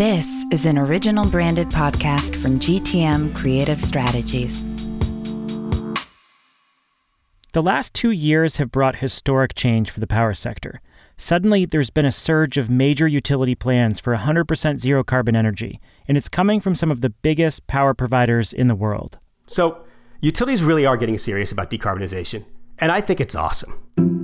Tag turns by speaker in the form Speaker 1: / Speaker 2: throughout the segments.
Speaker 1: This is an original branded podcast from GTM Creative Strategies.
Speaker 2: The last two years have brought historic change for the power sector. Suddenly, there's been a surge of major utility plans for 100% zero carbon energy, and it's coming from some of the biggest power providers in the world.
Speaker 3: So, utilities really are getting serious about decarbonization, and I think it's awesome.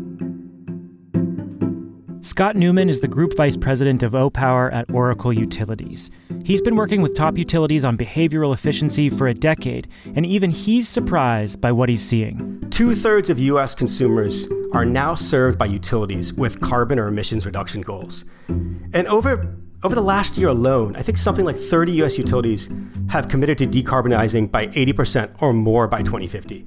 Speaker 2: Scott Neuman is the Group Vice President of Opower at Oracle Utilities. He's been working with top utilities on behavioral efficiency for a decade, and even he's surprised by what he's seeing.
Speaker 3: Two thirds of U.S. consumers are now served by utilities with carbon or emissions reduction goals. And over over the last year alone, I think something like 30 US utilities have committed to decarbonizing by 80% or more by 2050.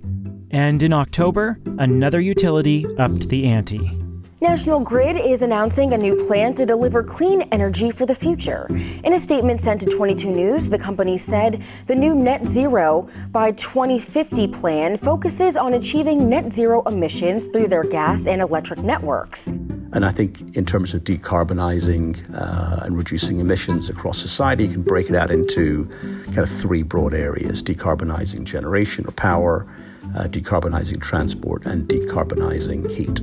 Speaker 2: And in October, another utility upped the ante.
Speaker 4: National Grid is announcing a new plan to deliver clean energy for the future. In a statement sent to 22 News, the company said the new net zero by 2050 plan focuses on achieving net zero emissions through their gas and electric networks.
Speaker 5: And I think, in terms of decarbonizing uh, and reducing emissions across society, you can break it out into kind of three broad areas decarbonizing generation or power, uh, decarbonizing transport, and decarbonizing heat.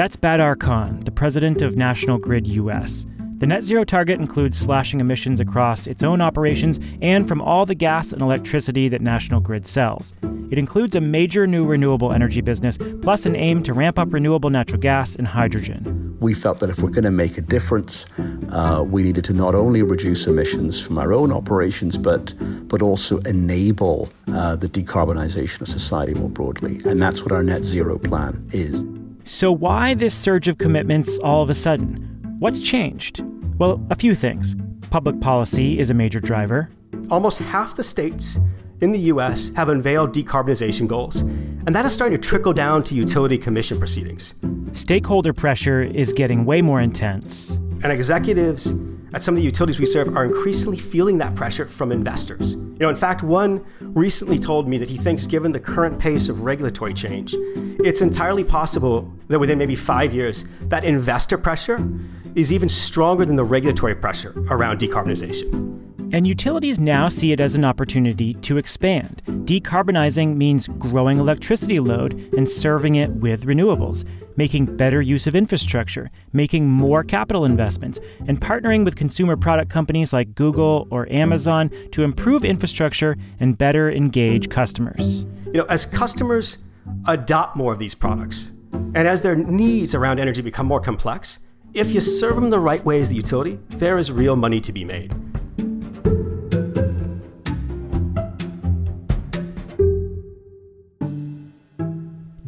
Speaker 2: That's Badar Khan, the president of National Grid US. The net zero target includes slashing emissions across its own operations and from all the gas and electricity that National Grid sells. It includes a major new renewable energy business, plus an aim to ramp up renewable natural gas and hydrogen.
Speaker 5: We felt that if we're going to make a difference, uh, we needed to not only reduce emissions from our own operations, but but also enable uh, the decarbonization of society more broadly. And that's what our net zero plan is.
Speaker 2: So, why this surge of commitments all of a sudden? What's changed? Well, a few things. Public policy is a major driver.
Speaker 3: Almost half the states in the US have unveiled decarbonization goals, and that is starting to trickle down to utility commission proceedings.
Speaker 2: Stakeholder pressure is getting way more intense.
Speaker 3: And executives at some of the utilities we serve are increasingly feeling that pressure from investors. You know, in fact, one recently told me that he thinks given the current pace of regulatory change, it's entirely possible that within maybe 5 years that investor pressure is even stronger than the regulatory pressure around decarbonization.
Speaker 2: And utilities now see it as an opportunity to expand. Decarbonizing means growing electricity load and serving it with renewables, making better use of infrastructure, making more capital investments, and partnering with consumer product companies like Google or Amazon to improve infrastructure and better engage customers.
Speaker 3: You know, as customers adopt more of these products, and as their needs around energy become more complex, if you serve them the right way as the utility, there is real money to be made.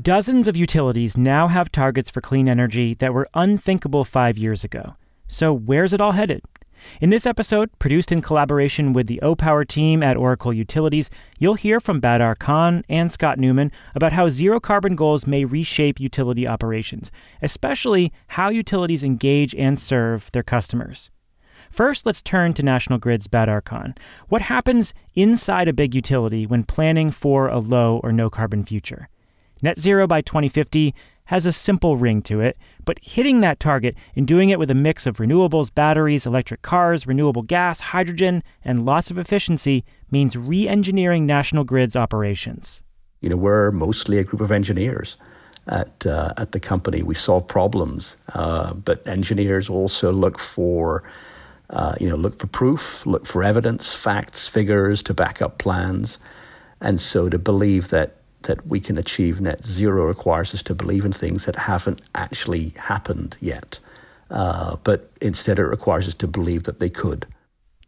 Speaker 2: Dozens of utilities now have targets for clean energy that were unthinkable five years ago. So, where's it all headed? In this episode, produced in collaboration with the Opower team at Oracle Utilities, you'll hear from Badar Khan and Scott Neuman about how zero carbon goals may reshape utility operations, especially how utilities engage and serve their customers. First, let's turn to National Grid's Badar Khan. What happens inside a big utility when planning for a low or no carbon future? Net zero by 2050 has a simple ring to it, but hitting that target and doing it with a mix of renewables, batteries, electric cars, renewable gas, hydrogen, and lots of efficiency means re engineering National Grid's operations.
Speaker 5: You know, we're mostly a group of engineers at, uh, at the company. We solve problems, uh, but engineers also look for. Uh, you know, look for proof, look for evidence, facts, figures to back up plans. And so to believe that that we can achieve net zero requires us to believe in things that haven't actually happened yet. Uh, but instead, it requires us to believe that they could.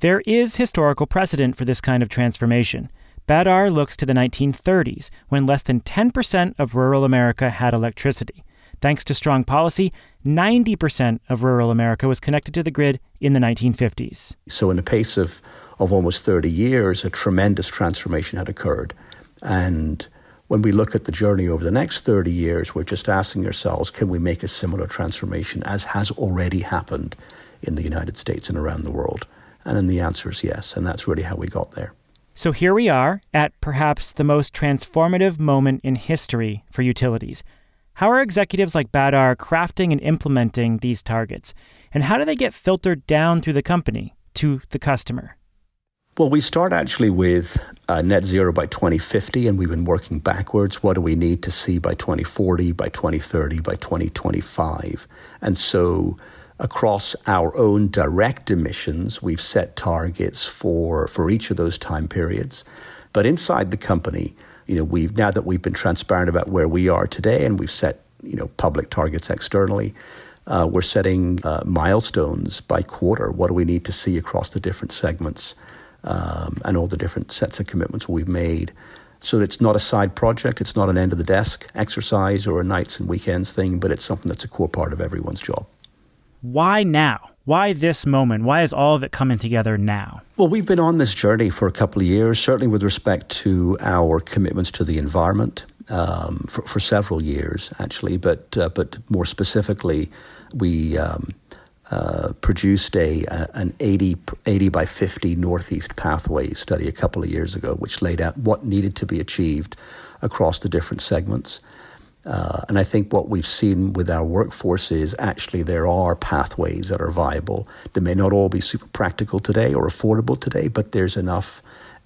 Speaker 2: There is historical precedent for this kind of transformation. Badar looks to the 1930s, when less than 10% of rural America had electricity. Thanks to strong policy, 90% of rural America was connected to the grid in the 1950s.
Speaker 5: So, in a pace of, of almost 30 years, a tremendous transformation had occurred. And when we look at the journey over the next 30 years, we're just asking ourselves can we make a similar transformation as has already happened in the United States and around the world? And then the answer is yes. And that's really how we got there.
Speaker 2: So here we are at perhaps the most transformative moment in history for utilities. How are executives like Badar crafting and implementing these targets? And how do they get filtered down through the company? to the customer?
Speaker 5: Well, we start actually with uh, net zero by 2050, and we've been working backwards. What do we need to see by 2040, by 2030, by 2025? And so, across our own direct emissions, we've set targets for, for each of those time periods. But inside the company, you know, we've now that we've been transparent about where we are today, and we've set you know public targets externally. Uh, we're setting uh, milestones by quarter. What do we need to see across the different segments? Um, and all the different sets of commitments we've made. So it's not a side project, it's not an end of the desk exercise or a nights and weekends thing, but it's something that's a core part of everyone's job.
Speaker 2: Why now? Why this moment? Why is all of it coming together now?
Speaker 5: Well, we've been on this journey for a couple of years, certainly with respect to our commitments to the environment um, for, for, several years, actually. But uh, but more specifically, we um, uh, produced a, a, an 80, 80 by 50 Northeast pathway study a couple of years ago, which laid out what needed to be achieved across the different segments. Uh, and I think what we've seen with our workforce is actually there are pathways that are viable. They may not all be super practical today or affordable today, but there's enough.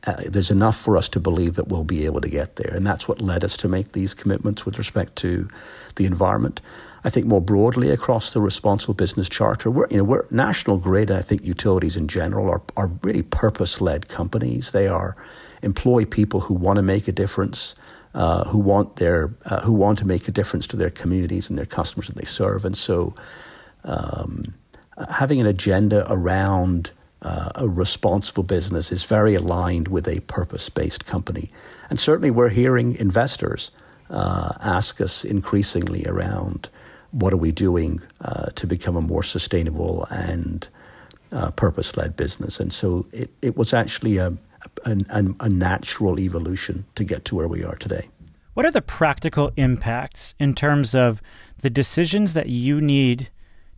Speaker 5: Uh, there's enough for us to believe that we'll be able to get there, and that's what led us to make these commitments with respect to the environment. I think more broadly across the responsible business charter, we're, you know, we're National Grid, and I think utilities in general are, are really purpose led companies. They are employ people who want to make a difference, uh, who want their uh, who want to make a difference to their communities and their customers that they serve. And so, um, having an agenda around uh, a responsible business is very aligned with a purpose based company. And certainly, we're hearing investors uh, ask us increasingly around what are we doing uh, to become a more sustainable and uh, purpose led business? And so it, it was actually a, a, a, natural evolution to get to where we are today.
Speaker 2: What are the practical impacts in terms of the decisions that you need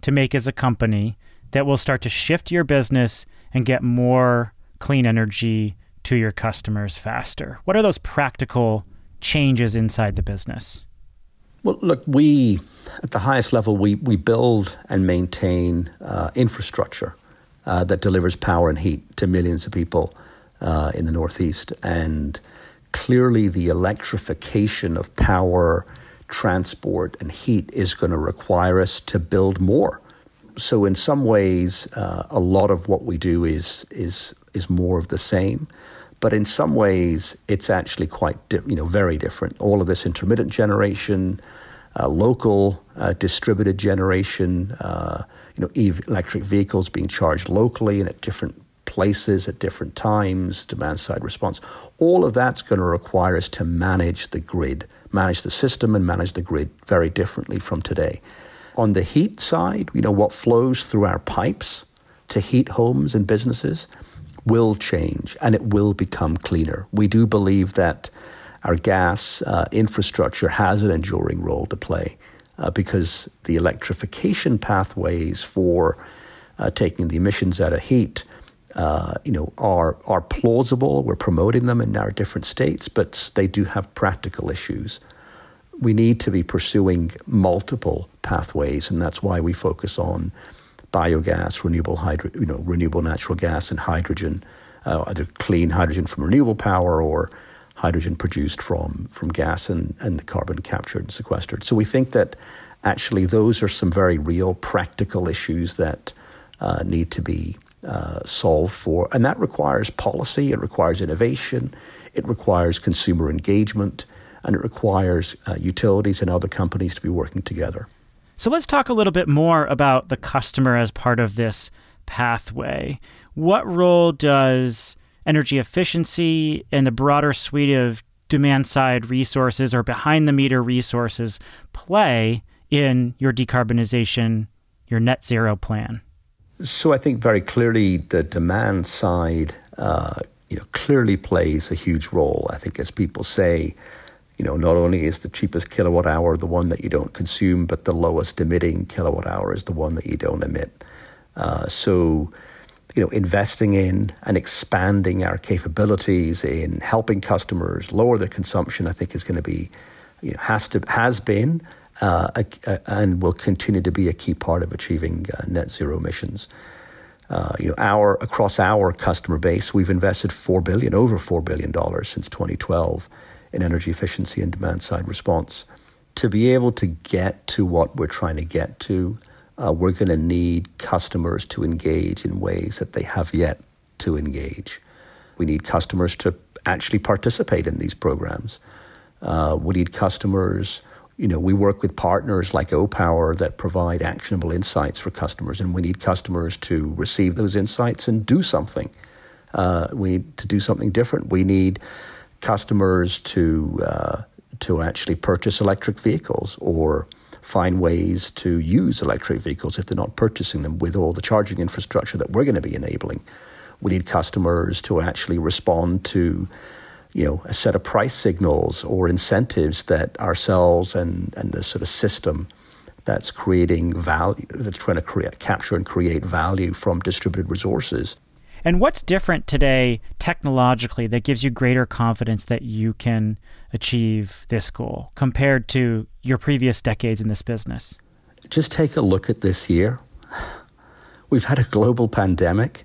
Speaker 2: to make as a company that will start to shift your business and get more clean energy to your customers faster? What are those practical changes inside the business?
Speaker 5: Well, look, we at the highest level we we build and maintain uh, infrastructure uh, that delivers power and heat to millions of people uh, in the Northeast, and clearly the electrification of power, transport, and heat is going to require us to build more. So, in some ways, uh, a lot of what we do is is is more of the same. But in some ways, it's actually quite, di- you know, very different. All of this intermittent generation, uh, local uh, distributed generation, uh, you know, EV, electric vehicles being charged locally and at different places at different times, demand side response. All of that's going to require us to manage the grid, manage the system, and manage the grid very differently from today. On the heat side, you know, what flows through our pipes to heat homes and businesses will change and it will become cleaner. We do believe that our gas uh, infrastructure has an enduring role to play uh, because the electrification pathways for uh, taking the emissions out of heat. Uh, you know, are are plausible. We're promoting them in our different states, but they do have practical issues. We need to be pursuing multiple pathways, and that's why we focus on biogas, renewable hydro, you know, renewable natural gas and hydrogen, uh, either clean hydrogen from renewable power or hydrogen produced from from gas and, and the carbon captured and sequestered. So we think that actually those are some very real practical issues that uh, need to be uh, solved for, and that requires policy. It requires innovation. It requires consumer engagement, and it requires uh, utilities and other companies to be working together.
Speaker 2: So let's talk a little bit more about the customer as part of this pathway. What role does energy efficiency and the broader suite of demand side resources or behind the meter resources play in your decarbonization, your net zero plan?
Speaker 5: So I think very clearly the demand side, uh, you know, clearly plays a huge role. I think as people say, you know, not only is the cheapest kilowatt hour the one that you don't consume, but the lowest emitting kilowatt hour is the one that you don't emit. Uh, so, you know, investing in and expanding our capabilities in helping customers lower their consumption, I think is going to be, you know, has to has been uh, a, a, and will continue to be a key part of achieving uh, net zero emissions. Uh, you know, our across our customer base, we've invested four billion, over four billion dollars since 2012 in energy efficiency and demand side response. To be able to get to what we're trying to get to, uh, we're going to need customers to engage in ways that they have yet to engage. We need customers to actually participate in these programs. Uh, we need customers you know, we work with partners like Opower that provide actionable insights for customers, and we need customers to receive those insights and do something. Uh, we need to do something different. We need customers to uh, to actually purchase electric vehicles or find ways to use electric vehicles if they're not purchasing them with all the charging infrastructure that we're going to be enabling. We need customers to actually respond to you know, a set of price signals or incentives that ourselves and, and the sort of system that's creating value, that's trying to create, capture and create value from distributed resources.
Speaker 2: And what's different today technologically that gives you greater confidence that you can achieve this goal compared to your previous decades in this business?
Speaker 5: Just take a look at this year. We've had a global pandemic.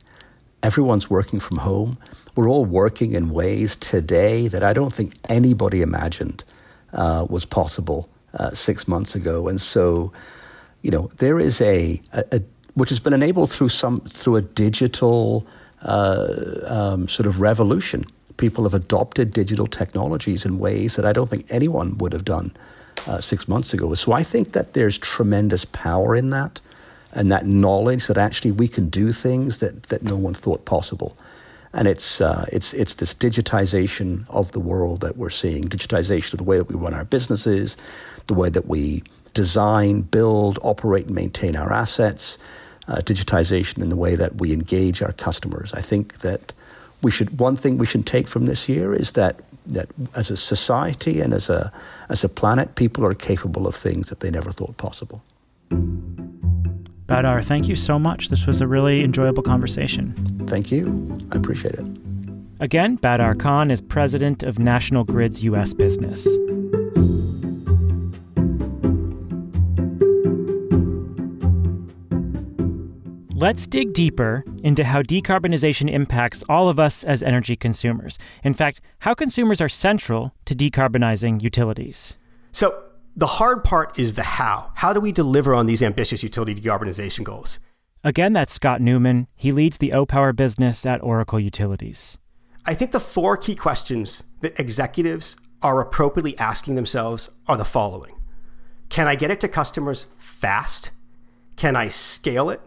Speaker 5: Everyone's working from home we're all working in ways today that I don't think anybody imagined uh, was possible uh, six months ago. And so, you know, there is a, a, a which has been enabled through some through a digital uh, um, sort of revolution. People have adopted digital technologies in ways that I don't think anyone would have done uh, six months ago. So I think that there's tremendous power in that, and that knowledge that actually we can do things that that no one thought possible. And it's, uh, it's, it's this digitization of the world that we're seeing, digitization of the way that we run our businesses, the way that we design, build, operate, and maintain our assets, uh, digitization in the way that we engage our customers. I think that we should, one thing we should take from this year is that, that as a society and as a, as a planet, people are capable of things that they never thought possible.
Speaker 2: Badar, thank you so much. This was a really enjoyable conversation.
Speaker 5: Thank you. I appreciate it.
Speaker 2: Again, Badar Khan is president of National Grid's U.S. business. Let's dig deeper into how decarbonization impacts all of us as energy consumers. In fact, how consumers are central to decarbonizing utilities.
Speaker 3: So, the hard part is the how. How do we deliver on these ambitious utility decarbonization goals?
Speaker 2: Again, that's Scott Neuman. He leads the Opower business at Oracle Utilities.
Speaker 3: I think the four key questions that executives are appropriately asking themselves are the following Can I get it to customers fast? Can I scale it?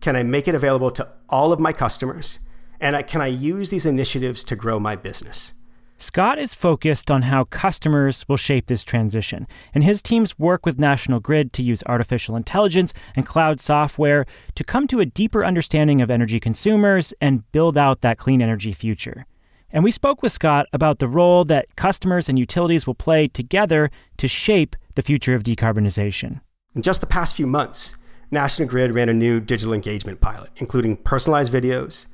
Speaker 3: Can I make it available to all of my customers? And can I use these initiatives to grow my business?
Speaker 2: Scott is focused on how customers will shape this transition, and his teams work with National Grid to use artificial intelligence and cloud software to come to a deeper understanding of energy consumers and build out that clean energy future. And we spoke with Scott about the role that customers and utilities will play together to shape the future of decarbonization.
Speaker 3: In just the past few months, National Grid ran a new digital engagement pilot, including personalized videos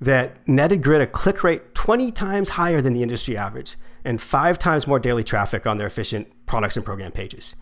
Speaker 3: that netted Grid a click rate 20 times higher than the industry average and five times more daily traffic on their efficient products and program pages.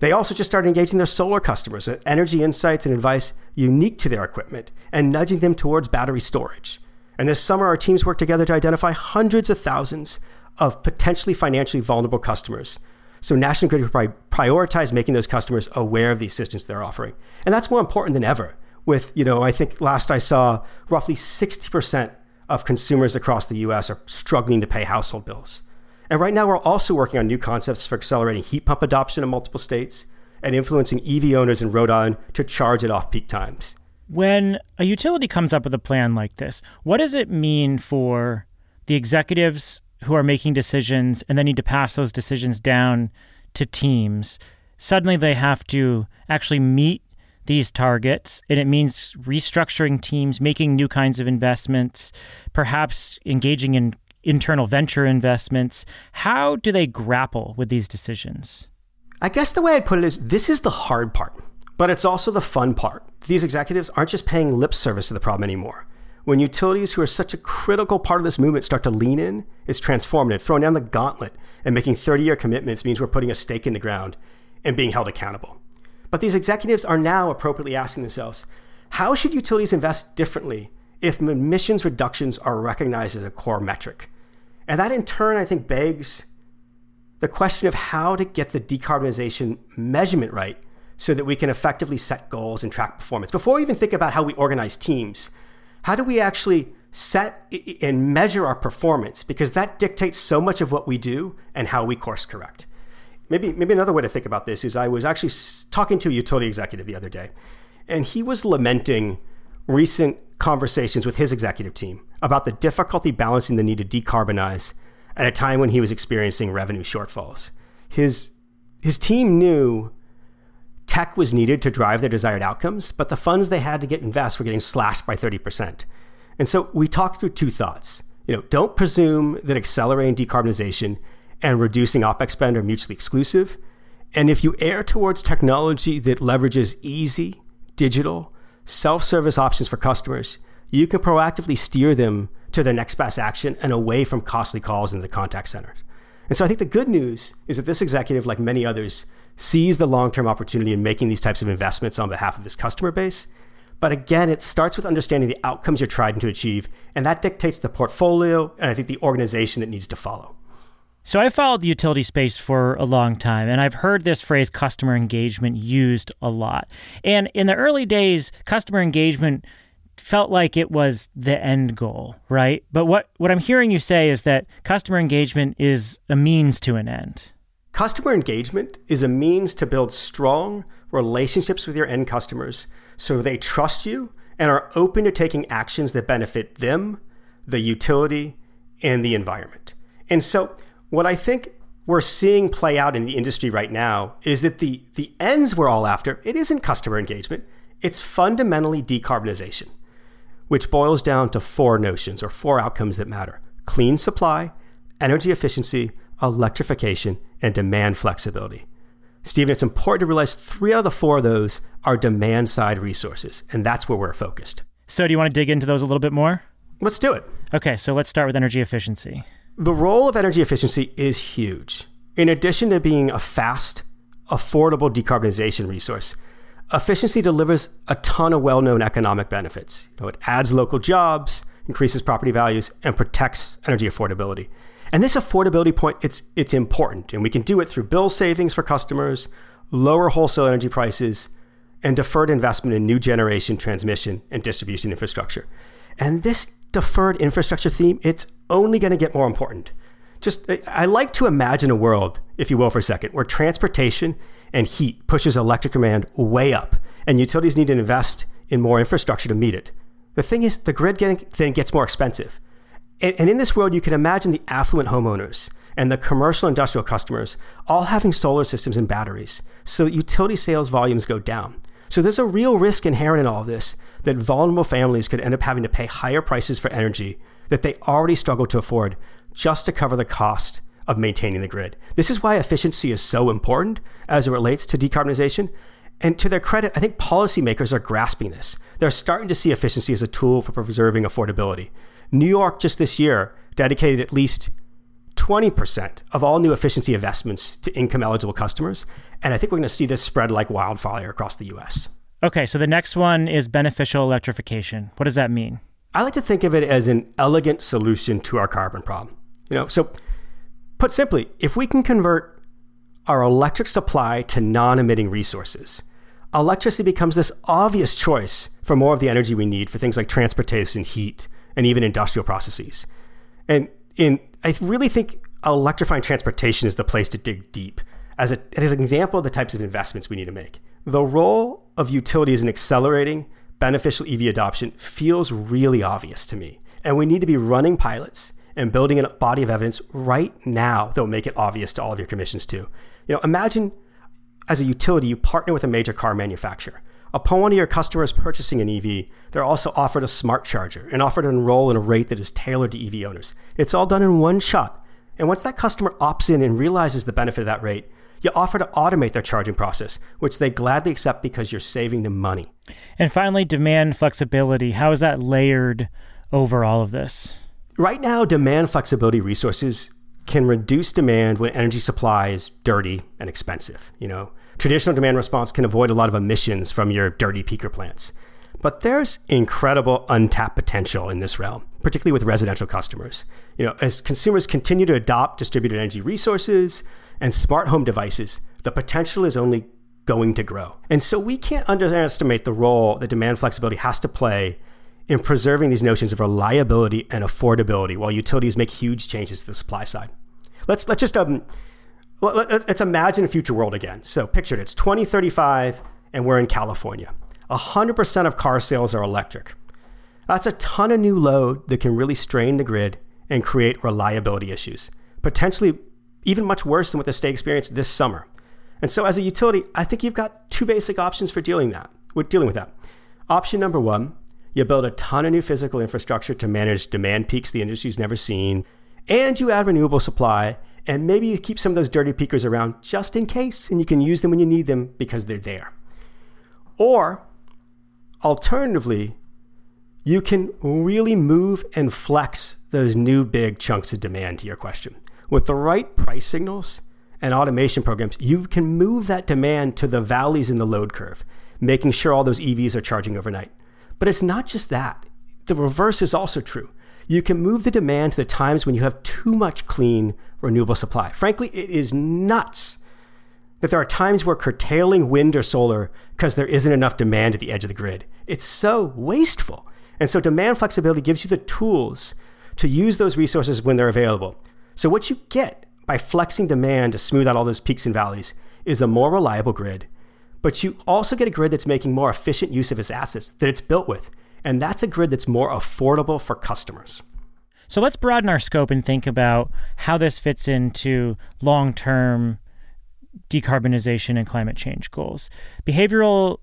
Speaker 3: They also just started engaging their solar customers with energy insights and advice unique to their equipment and nudging them towards battery storage. And this summer, our teams worked together to identify hundreds of thousands of potentially financially vulnerable customers. So National Grid will prioritize making those customers aware of the assistance they're offering. And that's more important than ever with, you know, I think last I saw roughly 60% of consumers across the US are struggling to pay household bills. And right now, we're also working on new concepts for accelerating heat pump adoption in multiple states and influencing EV owners in Rhode Island to charge at off peak times.
Speaker 2: When a utility comes up with a plan like this, what does it mean for the executives who are making decisions and then need to pass those decisions down to teams? Suddenly, they have to actually meet these targets. And it means restructuring teams, making new kinds of investments, perhaps engaging in internal venture investments. How do they grapple with these decisions?
Speaker 3: I guess the way I'd put it is this is the hard part, but it's also the fun part. These executives aren't just paying lip service to the problem anymore. When utilities who are such a critical part of this movement start to lean in, it's transformative. Throwing down the gauntlet and making 30 year commitments means we're putting a stake in the ground and being held accountable. But these executives are now appropriately asking themselves, how should utilities invest differently if emissions reductions are recognized as a core metric? And that in turn, I think, begs the question of how to get the decarbonization measurement right so that we can effectively set goals and track performance. Before we even think about how we organize teams, how do we actually set and measure our performance? Because that dictates so much of what we do and how we course correct. Maybe, maybe another way to think about this is I was actually talking to a utility executive the other day, and he was lamenting recent conversations with his executive team about the difficulty balancing the need to decarbonize at a time when he was experiencing revenue shortfalls. His, his team knew tech was needed to drive their desired outcomes, but the funds they had to get invest were getting slashed by 30%. And so we talked through two thoughts. You know, don't presume that accelerating decarbonization and reducing OPEX spend are mutually exclusive. And if you err towards technology that leverages easy, digital, self service options for customers, you can proactively steer them to their next best action and away from costly calls into the contact centers. And so I think the good news is that this executive, like many others, sees the long term opportunity in making these types of investments on behalf of his customer base. But again, it starts with understanding the outcomes you're trying to achieve, and that dictates the portfolio and I think the organization that needs to follow.
Speaker 2: So I followed the utility space for a long time, and I've heard this phrase customer engagement used a lot. And in the early days, customer engagement felt like it was the end goal, right? But what, what I'm hearing you say is that customer engagement is a means to an end.
Speaker 3: Customer engagement is a means to build strong relationships with your end customers so they trust you and are open to taking actions that benefit them, the utility, and the environment. And so what I think we're seeing play out in the industry right now is that the, the ends we're all after, it isn't customer engagement, it's fundamentally decarbonization, which boils down to four notions or four outcomes that matter clean supply, energy efficiency, electrification, and demand flexibility. Stephen, it's important to realize three out of the four of those are demand side resources, and that's where we're focused.
Speaker 2: So, do you want to dig into those a little bit more?
Speaker 3: Let's do it.
Speaker 2: Okay, so let's start with energy efficiency.
Speaker 3: The role of energy efficiency is huge. In addition to being a fast, affordable decarbonization resource, efficiency delivers a ton of well known economic benefits. You know, it adds local jobs, increases property values, and protects energy affordability. And this affordability point, it's, it's important. And we can do it through bill savings for customers, lower wholesale energy prices, and deferred investment in new generation transmission and distribution infrastructure. And this deferred infrastructure theme, it's only going to get more important. Just, I like to imagine a world, if you will, for a second, where transportation and heat pushes electric demand way up, and utilities need to invest in more infrastructure to meet it. The thing is, the grid then gets more expensive. And, and in this world, you can imagine the affluent homeowners and the commercial industrial customers all having solar systems and batteries, so utility sales volumes go down. So there's a real risk inherent in all of this that vulnerable families could end up having to pay higher prices for energy that they already struggle to afford just to cover the cost of maintaining the grid. This is why efficiency is so important as it relates to decarbonization. And to their credit, I think policymakers are grasping this. They're starting to see efficiency as a tool for preserving affordability. New York, just this year, dedicated at least 20% of all new efficiency investments to income eligible customers. And I think we're going to see this spread like wildfire across the US.
Speaker 2: Okay, so the next one is beneficial electrification. What does that mean?
Speaker 3: I like to think of it as an elegant solution to our carbon problem. You know, so put simply, if we can convert our electric supply to non-emitting resources, electricity becomes this obvious choice for more of the energy we need for things like transportation, heat, and even industrial processes. And in I really think electrifying transportation is the place to dig deep as, a, as an example of the types of investments we need to make. The role of utilities in accelerating beneficial EV adoption feels really obvious to me. And we need to be running pilots and building a body of evidence right now that will make it obvious to all of your commissions too. You know, imagine as a utility, you partner with a major car manufacturer. Upon one of your customers purchasing an EV, they're also offered a smart charger and offered to enroll in a rate that is tailored to EV owners. It's all done in one shot. And once that customer opts in and realizes the benefit of that rate, you offer to automate their charging process, which they gladly accept because you're saving them money.
Speaker 2: And finally, demand flexibility. How is that layered over all of this?
Speaker 3: Right now, demand flexibility resources can reduce demand when energy supply is dirty and expensive. You know, traditional demand response can avoid a lot of emissions from your dirty peaker plants. But there's incredible untapped potential in this realm, particularly with residential customers. You know, as consumers continue to adopt distributed energy resources and smart home devices, the potential is only going to grow. And so we can't underestimate the role that demand flexibility has to play in preserving these notions of reliability and affordability while utilities make huge changes to the supply side. Let's let's just um, let's, let's imagine a future world again. So picture it, it's 2035 and we're in California. 100% of car sales are electric. That's a ton of new load that can really strain the grid and create reliability issues, potentially even much worse than what the state experienced this summer. And so, as a utility, I think you've got two basic options for dealing that with dealing with that. Option number one, you build a ton of new physical infrastructure to manage demand peaks the industry's never seen, and you add renewable supply, and maybe you keep some of those dirty peakers around just in case, and you can use them when you need them because they're there. Or Alternatively, you can really move and flex those new big chunks of demand to your question. With the right price signals and automation programs, you can move that demand to the valleys in the load curve, making sure all those EVs are charging overnight. But it's not just that. The reverse is also true. You can move the demand to the times when you have too much clean renewable supply. Frankly, it is nuts that there are times where curtailing wind or solar because there isn't enough demand at the edge of the grid. It's so wasteful. And so demand flexibility gives you the tools to use those resources when they're available. So what you get by flexing demand to smooth out all those peaks and valleys is a more reliable grid. But you also get a grid that's making more efficient use of its assets that it's built with. And that's a grid that's more affordable for customers.
Speaker 2: So let's broaden our scope and think about how this fits into long term decarbonization and climate change goals. Behavioral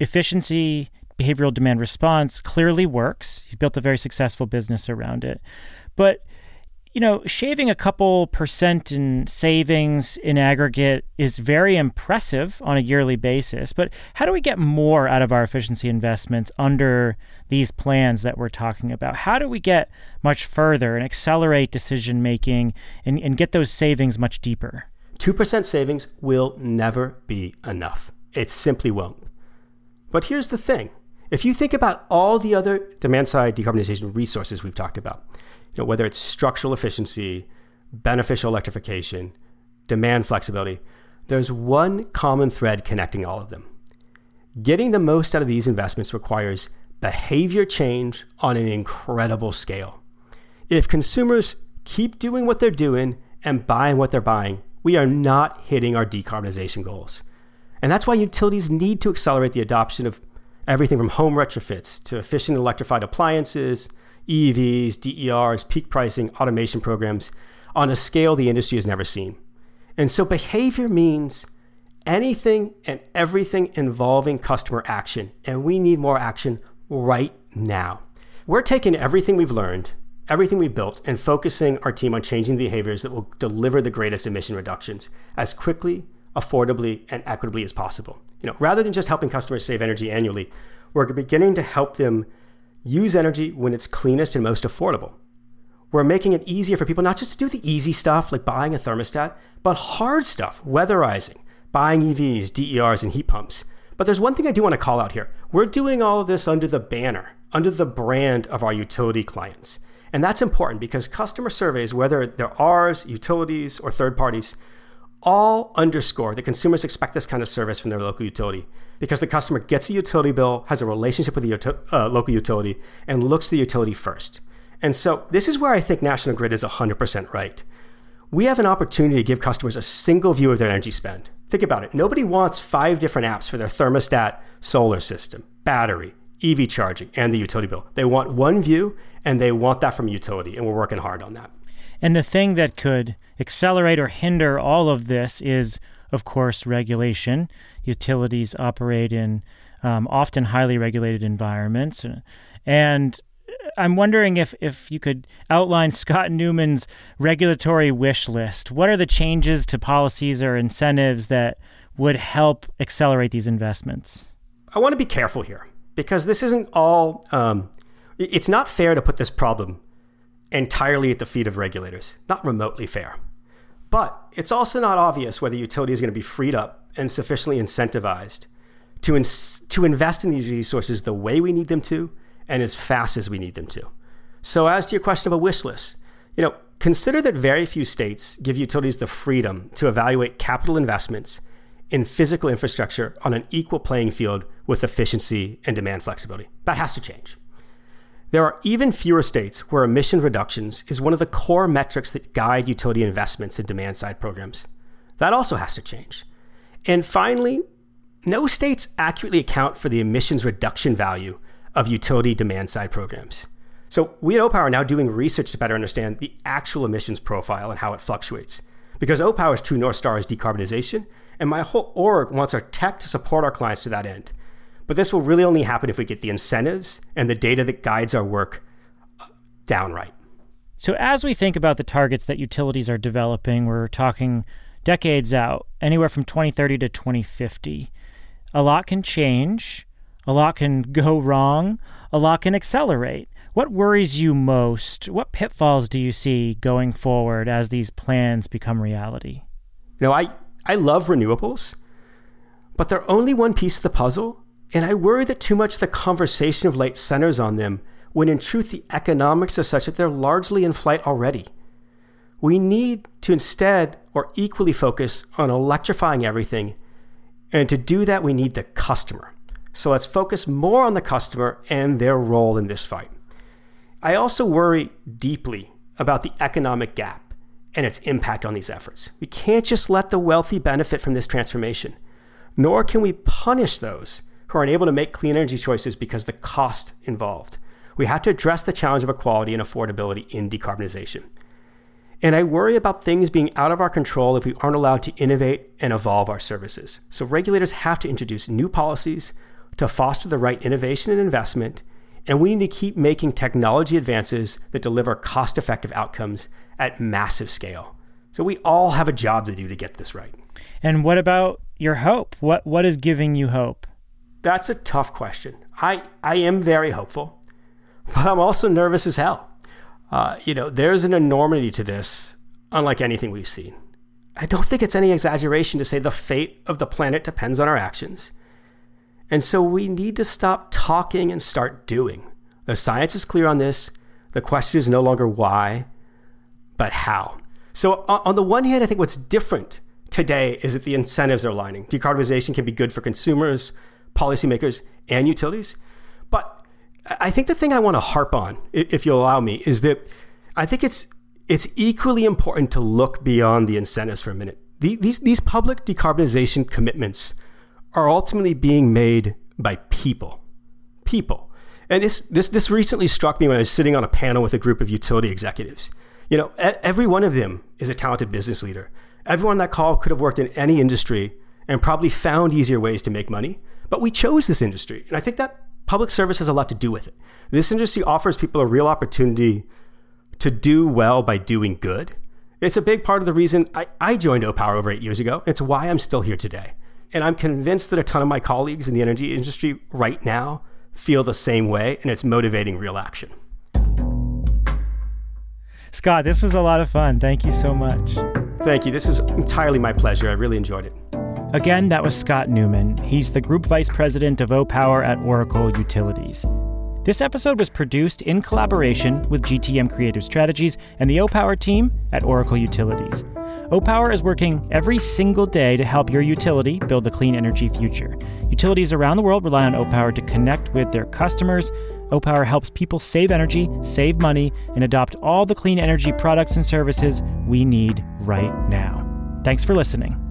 Speaker 2: efficiency, behavioral demand response clearly works. You've built a very successful business around it. But you know, shaving a couple percent in savings in aggregate is very impressive on a yearly basis. But how do we get more out of our efficiency investments under these plans that we're talking about? How do we get much further and accelerate decision making and, and get those savings much deeper?
Speaker 3: 2% savings will never be enough. It simply won't. But here's the thing if you think about all the other demand side decarbonization resources we've talked about, know, whether it's structural efficiency, beneficial electrification, demand flexibility, there's one common thread connecting all of them. Getting the most out of these investments requires behavior change on an incredible scale. If consumers keep doing what they're doing and buying what they're buying, we are not hitting our decarbonization goals. And that's why utilities need to accelerate the adoption of everything from home retrofits to efficient electrified appliances, EVs, DERs, peak pricing, automation programs on a scale the industry has never seen. And so behavior means anything and everything involving customer action. And we need more action right now. We're taking everything we've learned everything we've built and focusing our team on changing the behaviors that will deliver the greatest emission reductions as quickly, affordably, and equitably as possible. You know, rather than just helping customers save energy annually, we're beginning to help them use energy when it's cleanest and most affordable. We're making it easier for people not just to do the easy stuff like buying a thermostat, but hard stuff, weatherizing, buying EVs, DERs, and heat pumps. But there's one thing I do want to call out here. We're doing all of this under the banner, under the brand of our utility clients. And that's important because customer surveys, whether they're ours, utilities, or third parties, all underscore that consumers expect this kind of service from their local utility because the customer gets a utility bill, has a relationship with the uh, local utility, and looks to the utility first. And so this is where I think National Grid is 100% right. We have an opportunity to give customers a single view of their energy spend. Think about it. Nobody wants five different apps for their thermostat, solar system, battery, EV charging, and the utility bill. They want one view and they want that from utility, and we're working hard on that.
Speaker 2: And the thing that could accelerate or hinder all of this is, of course, regulation. Utilities operate in um, often highly regulated environments. And I'm wondering if, if you could outline Scott Neuman's regulatory wish list. What are the changes to policies or incentives that would help accelerate these investments?
Speaker 3: I want to be careful here because this isn't all, um, it's not fair to put this problem entirely at the feet of regulators, not remotely fair. But it's also not obvious whether utility is going to be freed up and sufficiently incentivized to, ins- to invest in these resources the way we need them to and as fast as we need them to. So, as to your question of a wish list, you know, consider that very few states give utilities the freedom to evaluate capital investments in physical infrastructure on an equal playing field with efficiency and demand flexibility. That has to change. There are even fewer states where emission reductions is one of the core metrics that guide utility investments in demand side programs. That also has to change. And finally, no states accurately account for the emissions reduction value of utility demand side programs. So we at Opower are now doing research to better understand the actual emissions profile and how it fluctuates. Because Opower's true North Star is decarbonization, and my whole org wants our tech to support our clients to that end. But this will really only happen if we get the incentives and the data that guides our work downright.
Speaker 2: So, as we think about the targets that utilities are developing, we're talking decades out, anywhere from 2030 to 2050. A lot can change, a lot can go wrong, a lot can accelerate. What worries you most? What pitfalls do you see going forward as these plans become reality?
Speaker 3: You know, I, I love renewables, but they're only one piece of the puzzle and I worry that too much of the conversation of late centers on them, when in truth the economics are such that they're largely in flight already. We need to instead or equally focus on electrifying everything. And to do that, we need the customer. So let's focus more on the customer and their role in this fight. I also worry deeply about the economic gap and its impact on these efforts. We can't just let the wealthy benefit from this transformation, nor can we punish those who are unable to make clean energy choices because the cost involved. We have to address the challenge of equality and affordability in decarbonization. And I worry about things being out of our control if we aren't allowed to innovate and evolve our services. So regulators have to introduce new policies to foster the right innovation and investment. And we need to keep making technology advances that deliver cost effective outcomes at massive scale. So we all have a job to do to get this right.
Speaker 2: And what about your hope? What, what is giving you hope?
Speaker 3: That's a tough question. I, I am very hopeful, but I'm also nervous as hell. Uh, you know, there's an enormity to this, unlike anything we've seen. I don't think it's any exaggeration to say the fate of the planet depends on our actions. And so we need to stop talking and start doing. The science is clear on this. The question is no longer why, but how. So, on the one hand, I think what's different today is that the incentives are aligning. Decarbonization can be good for consumers, policymakers and utilities. But I think the thing I want to harp on, if you'll allow me, is that I think it's it's equally important to look beyond the incentives for a minute. These these public decarbonization commitments are ultimately being made by people, people. And this this this recently struck me when I was sitting on a panel with a group of utility executives. You know, every one of them is a talented business leader. Everyone on that call could have worked in any industry and probably found easier ways to make money. But we chose this industry. And I think that public service has a lot to do with it. This industry offers people a real opportunity to do well by doing good. It's a big part of the reason I, I joined Opower over eight years ago. It's why I'm still here today. And I'm convinced that a ton of my colleagues in the energy industry right now feel the same way, and it's motivating real action.
Speaker 2: Scott, this was a lot of fun. Thank you so much.
Speaker 3: Thank you. This was entirely my pleasure. I really enjoyed it.
Speaker 2: Again, that was Scott Neuman. He's the Group Vice President of Opower at Oracle Utilities. This episode was produced in collaboration with GTM Creative Strategies and the Opower team at Oracle Utilities. Opower is working every single day to help your utility build a clean energy future. Utilities around the world rely on Opower to connect with their customers. Opower helps people save energy, save money, and adopt all the clean energy products and services we need right now. Thanks for listening.